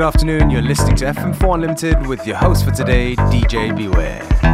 Good afternoon, you're listening to FM4 Unlimited with your host for today, DJ Beware.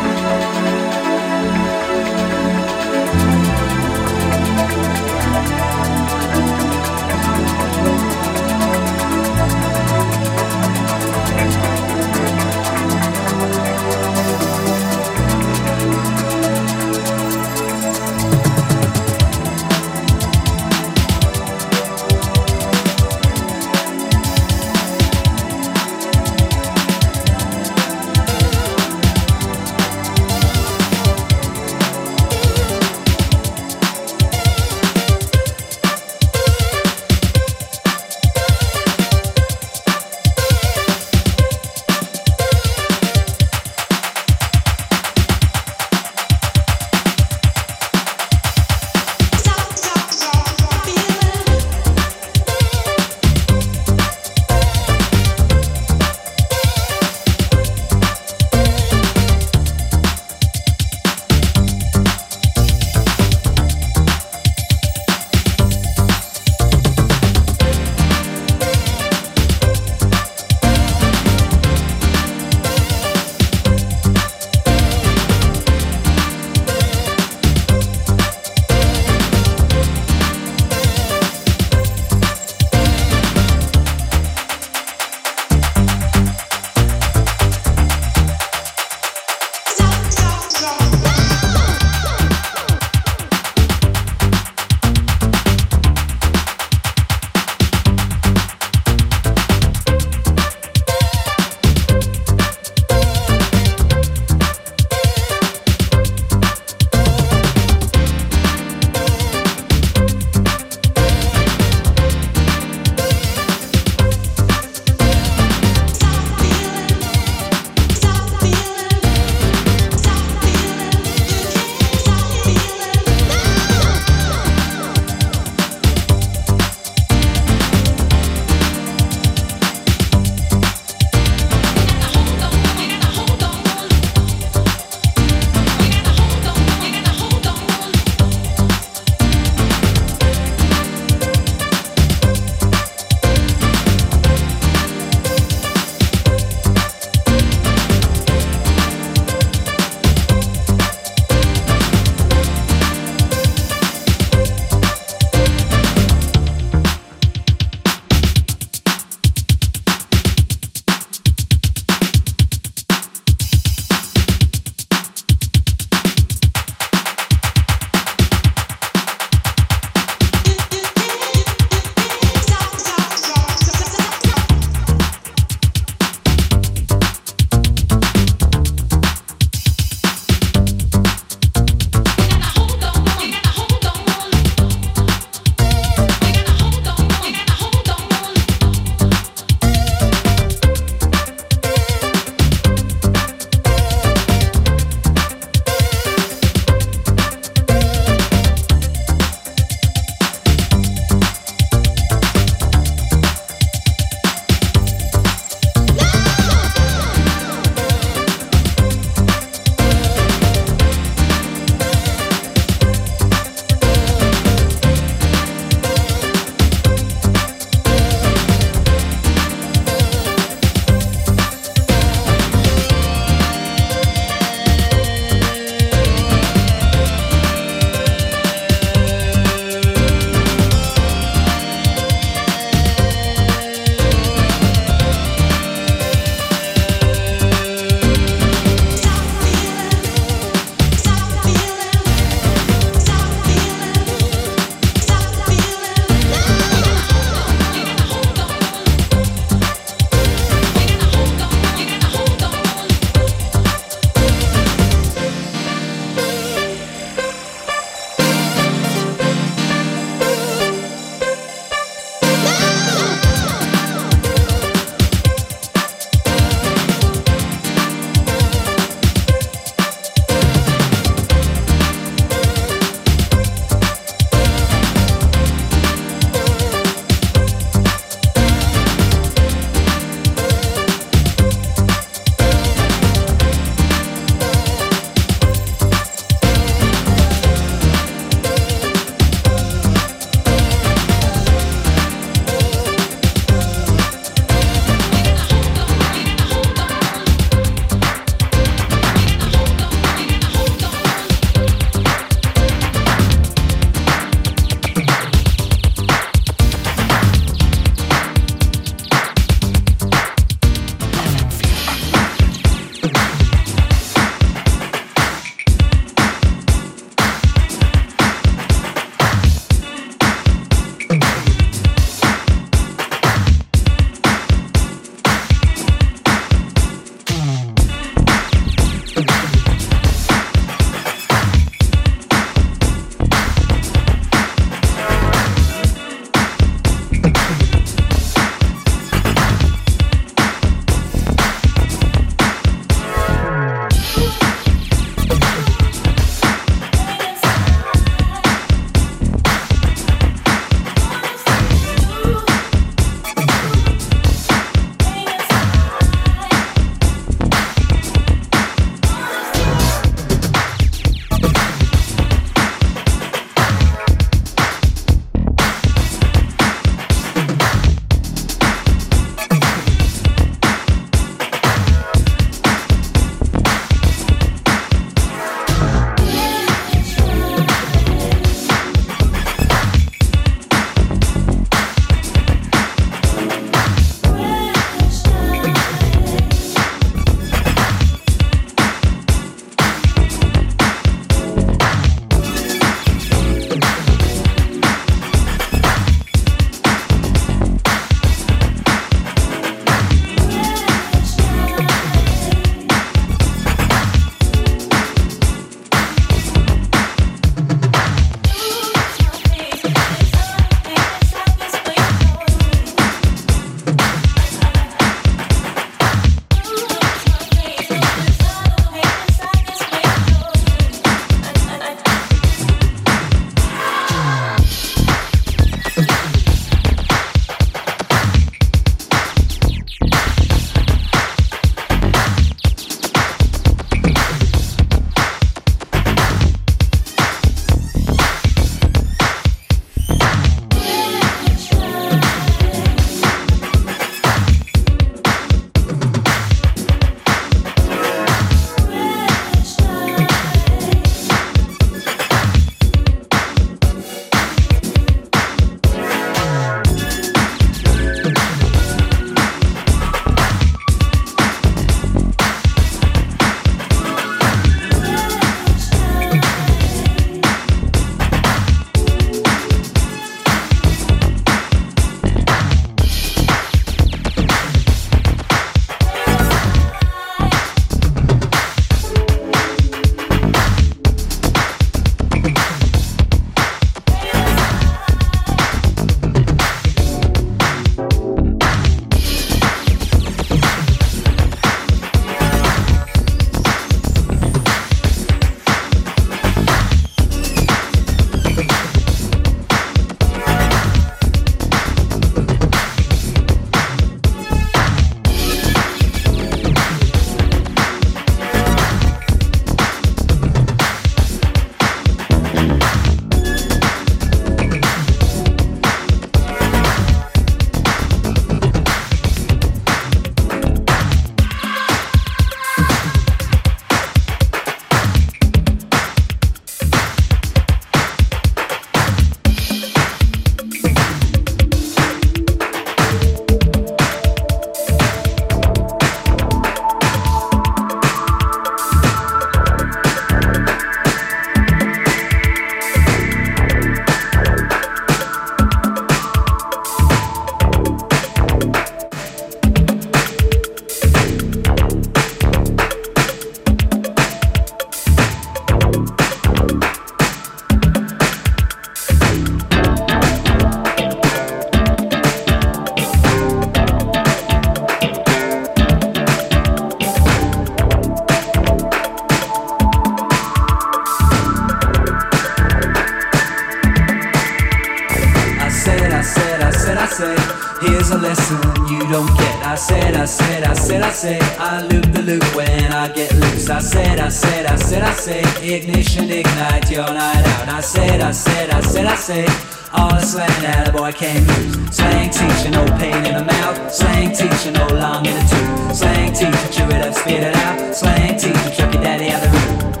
You don't get. I said, I said, I said, I said, I loop the loop when I get loose. I said, I said, I said, I said, ignition, ignite your night out. I said, I said, I said, I said, all the slang that a boy can use. Slang teacher, no pain in the mouth. Slang teacher, no long in the tooth. Slang teacher, chew it up, spit it out. Slang teacher, chuck your daddy out the room.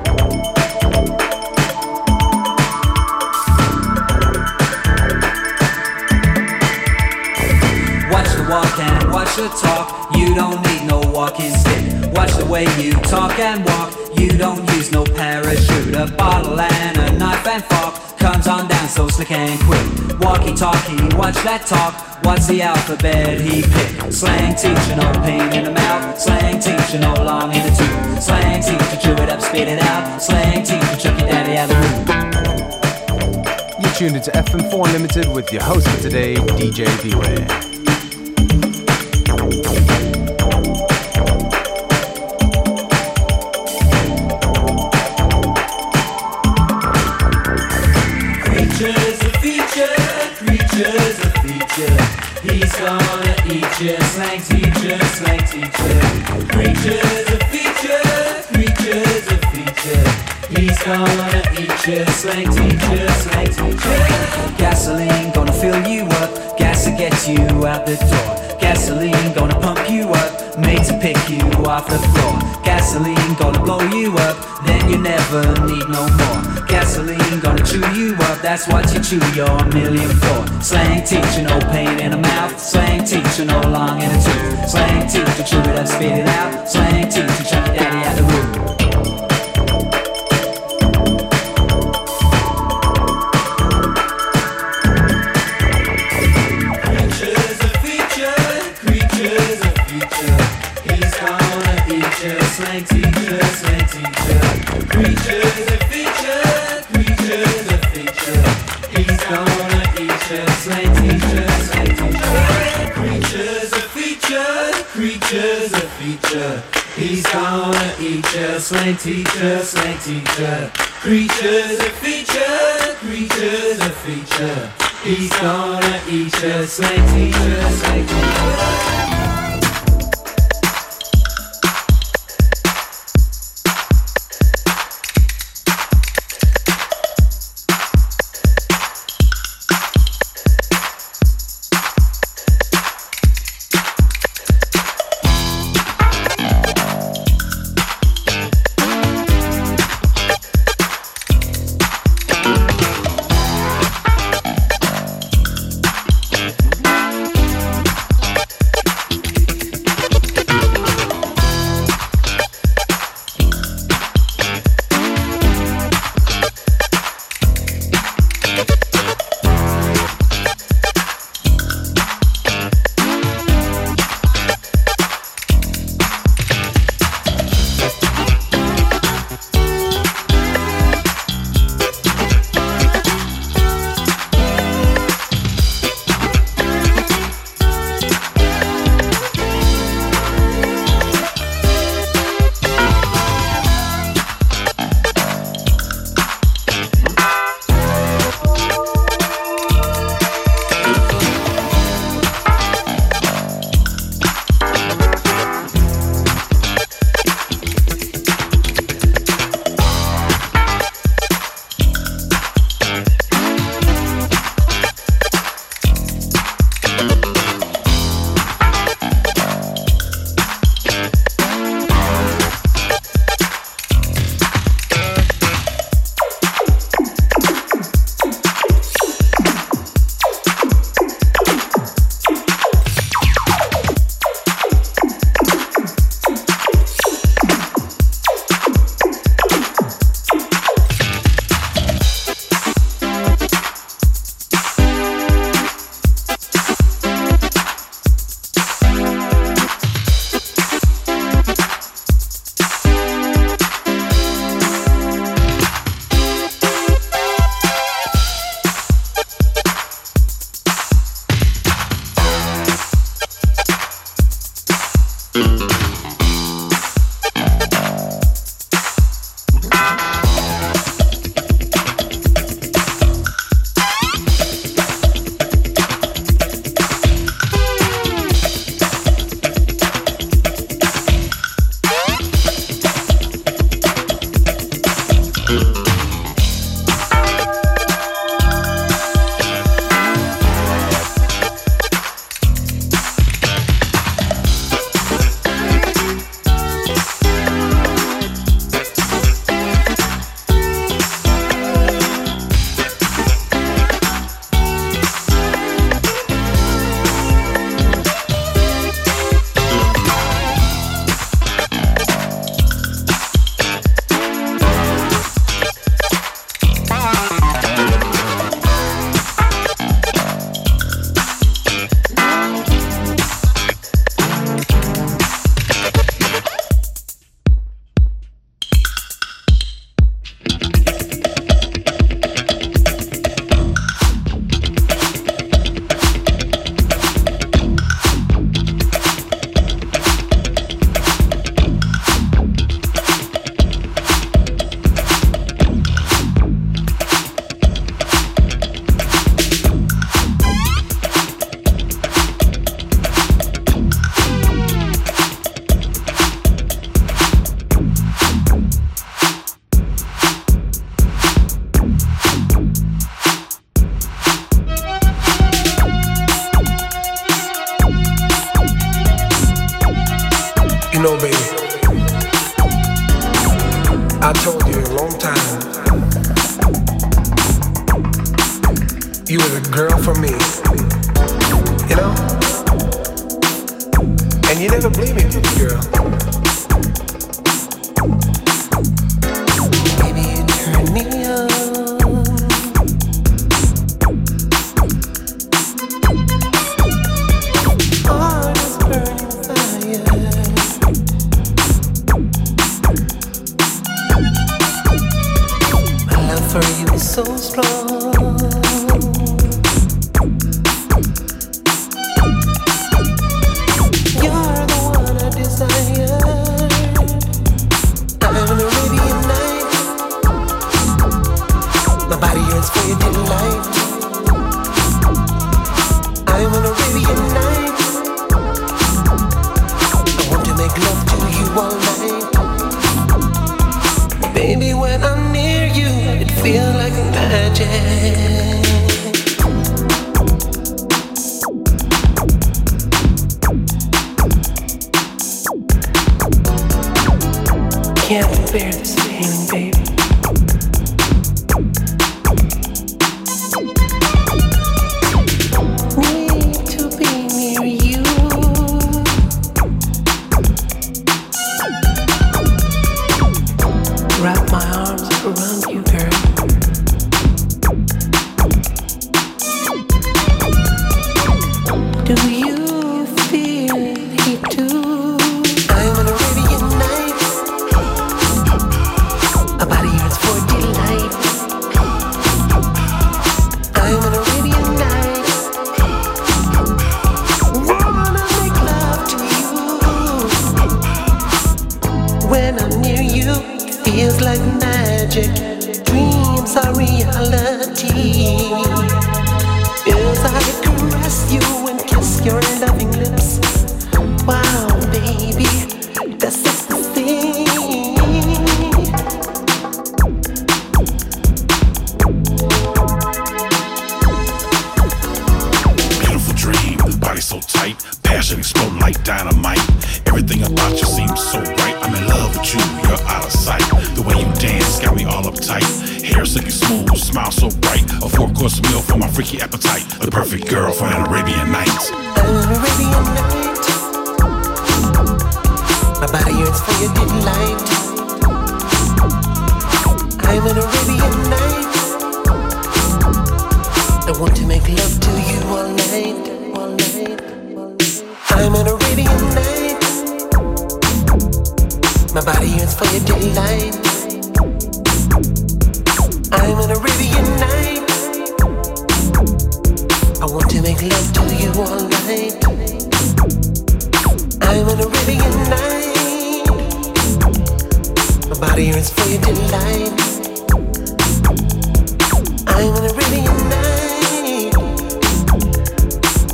Talk. You don't need no walking stick. Watch the way you talk and walk. You don't use no parachute. A bottle and a knife and fork comes on down so slick and quick. Walkie talkie, watch that talk. What's the alphabet he picked? Slang teacher, no pain in the mouth. Slang teacher, no long in the tooth. Slang teacher, chew it up, spit it out. Slang teacher, chuck your daddy out the room. You're tuned into FM4 Unlimited with your host for today, DJ Beware. Gonna eat you, slang teacher, slang teacher. Creatures a feature, creatures a feature. He's gonna eat you, slang teacher, slang teacher. Gasoline gonna fill you up, gas to get you out the door. Gasoline gonna pump you up, made to pick you off the floor. Gasoline gonna blow you up, then you never need no more. Gasoline gonna chew you up, that's what you chew your million for. Slang teacher, no pain in the mouth. Slang teacher, no long in the tooth. Slang teacher, chew it up, spit it out. Slang teacher, chuck your daddy out the room. Slang teacher, slang teacher. Creatures a feature, creatures a feature. He's gonna eat you, slang teacher, slang teacher. you were the girl for me. You know? And you never believe me, did you, girl? Baby, you turn me on.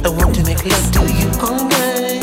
I want to make love to you oh, all night.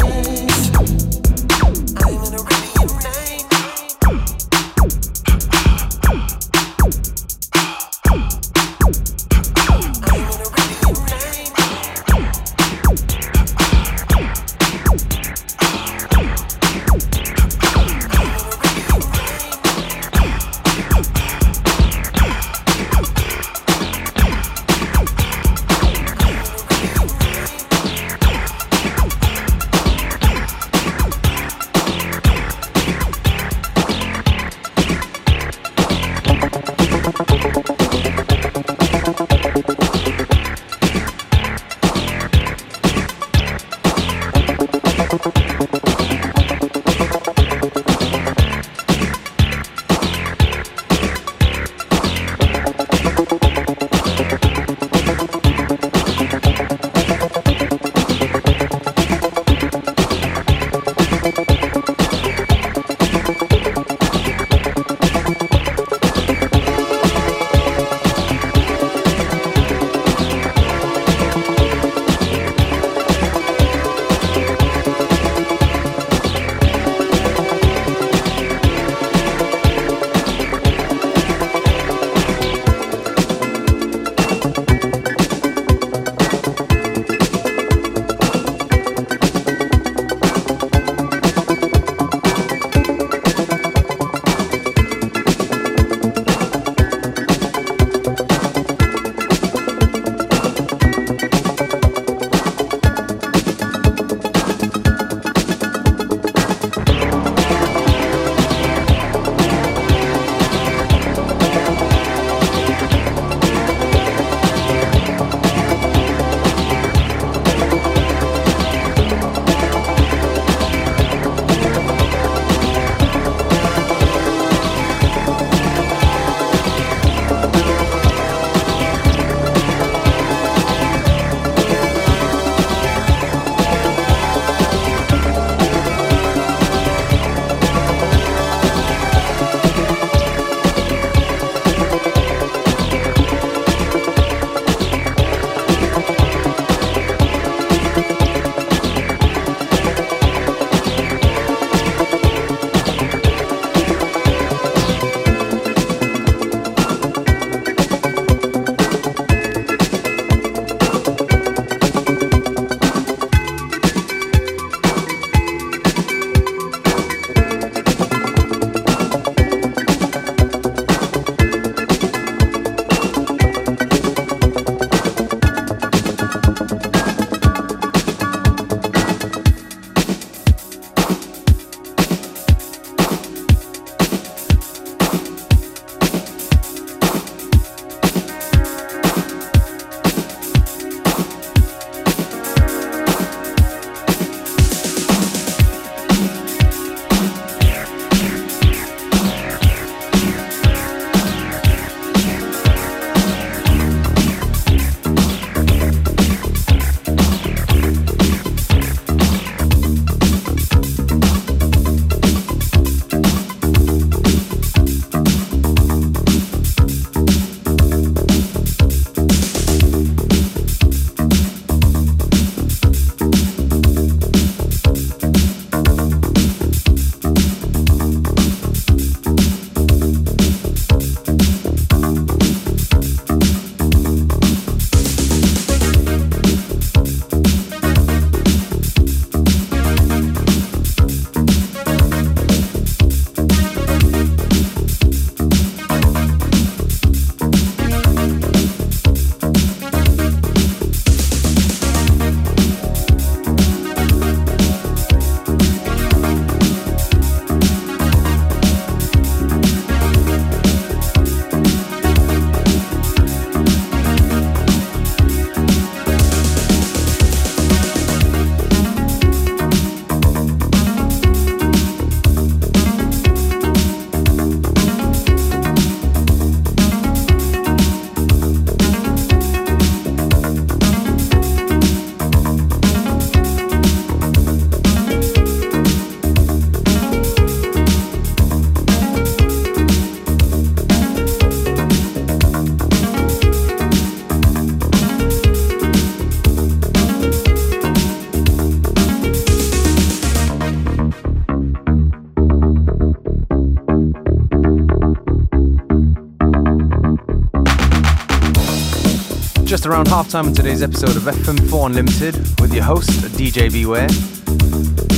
Just around halftime in today's episode of FM4 Unlimited with your host, DJ Beware.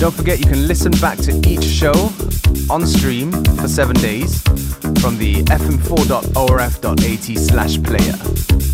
Don't forget you can listen back to each show on stream for seven days from the fm4.orf.at slash player.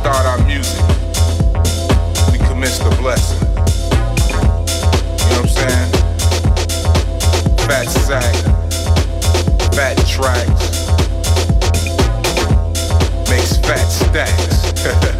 start our music, we commence the blessing. You know what I'm saying? Fat sack, fat tracks, makes fat stacks.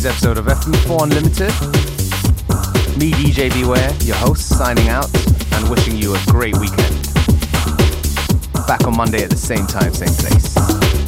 today's episode of FM4 Unlimited. Me, DJ Beware, your host, signing out and wishing you a great weekend. Back on Monday at the same time, same place.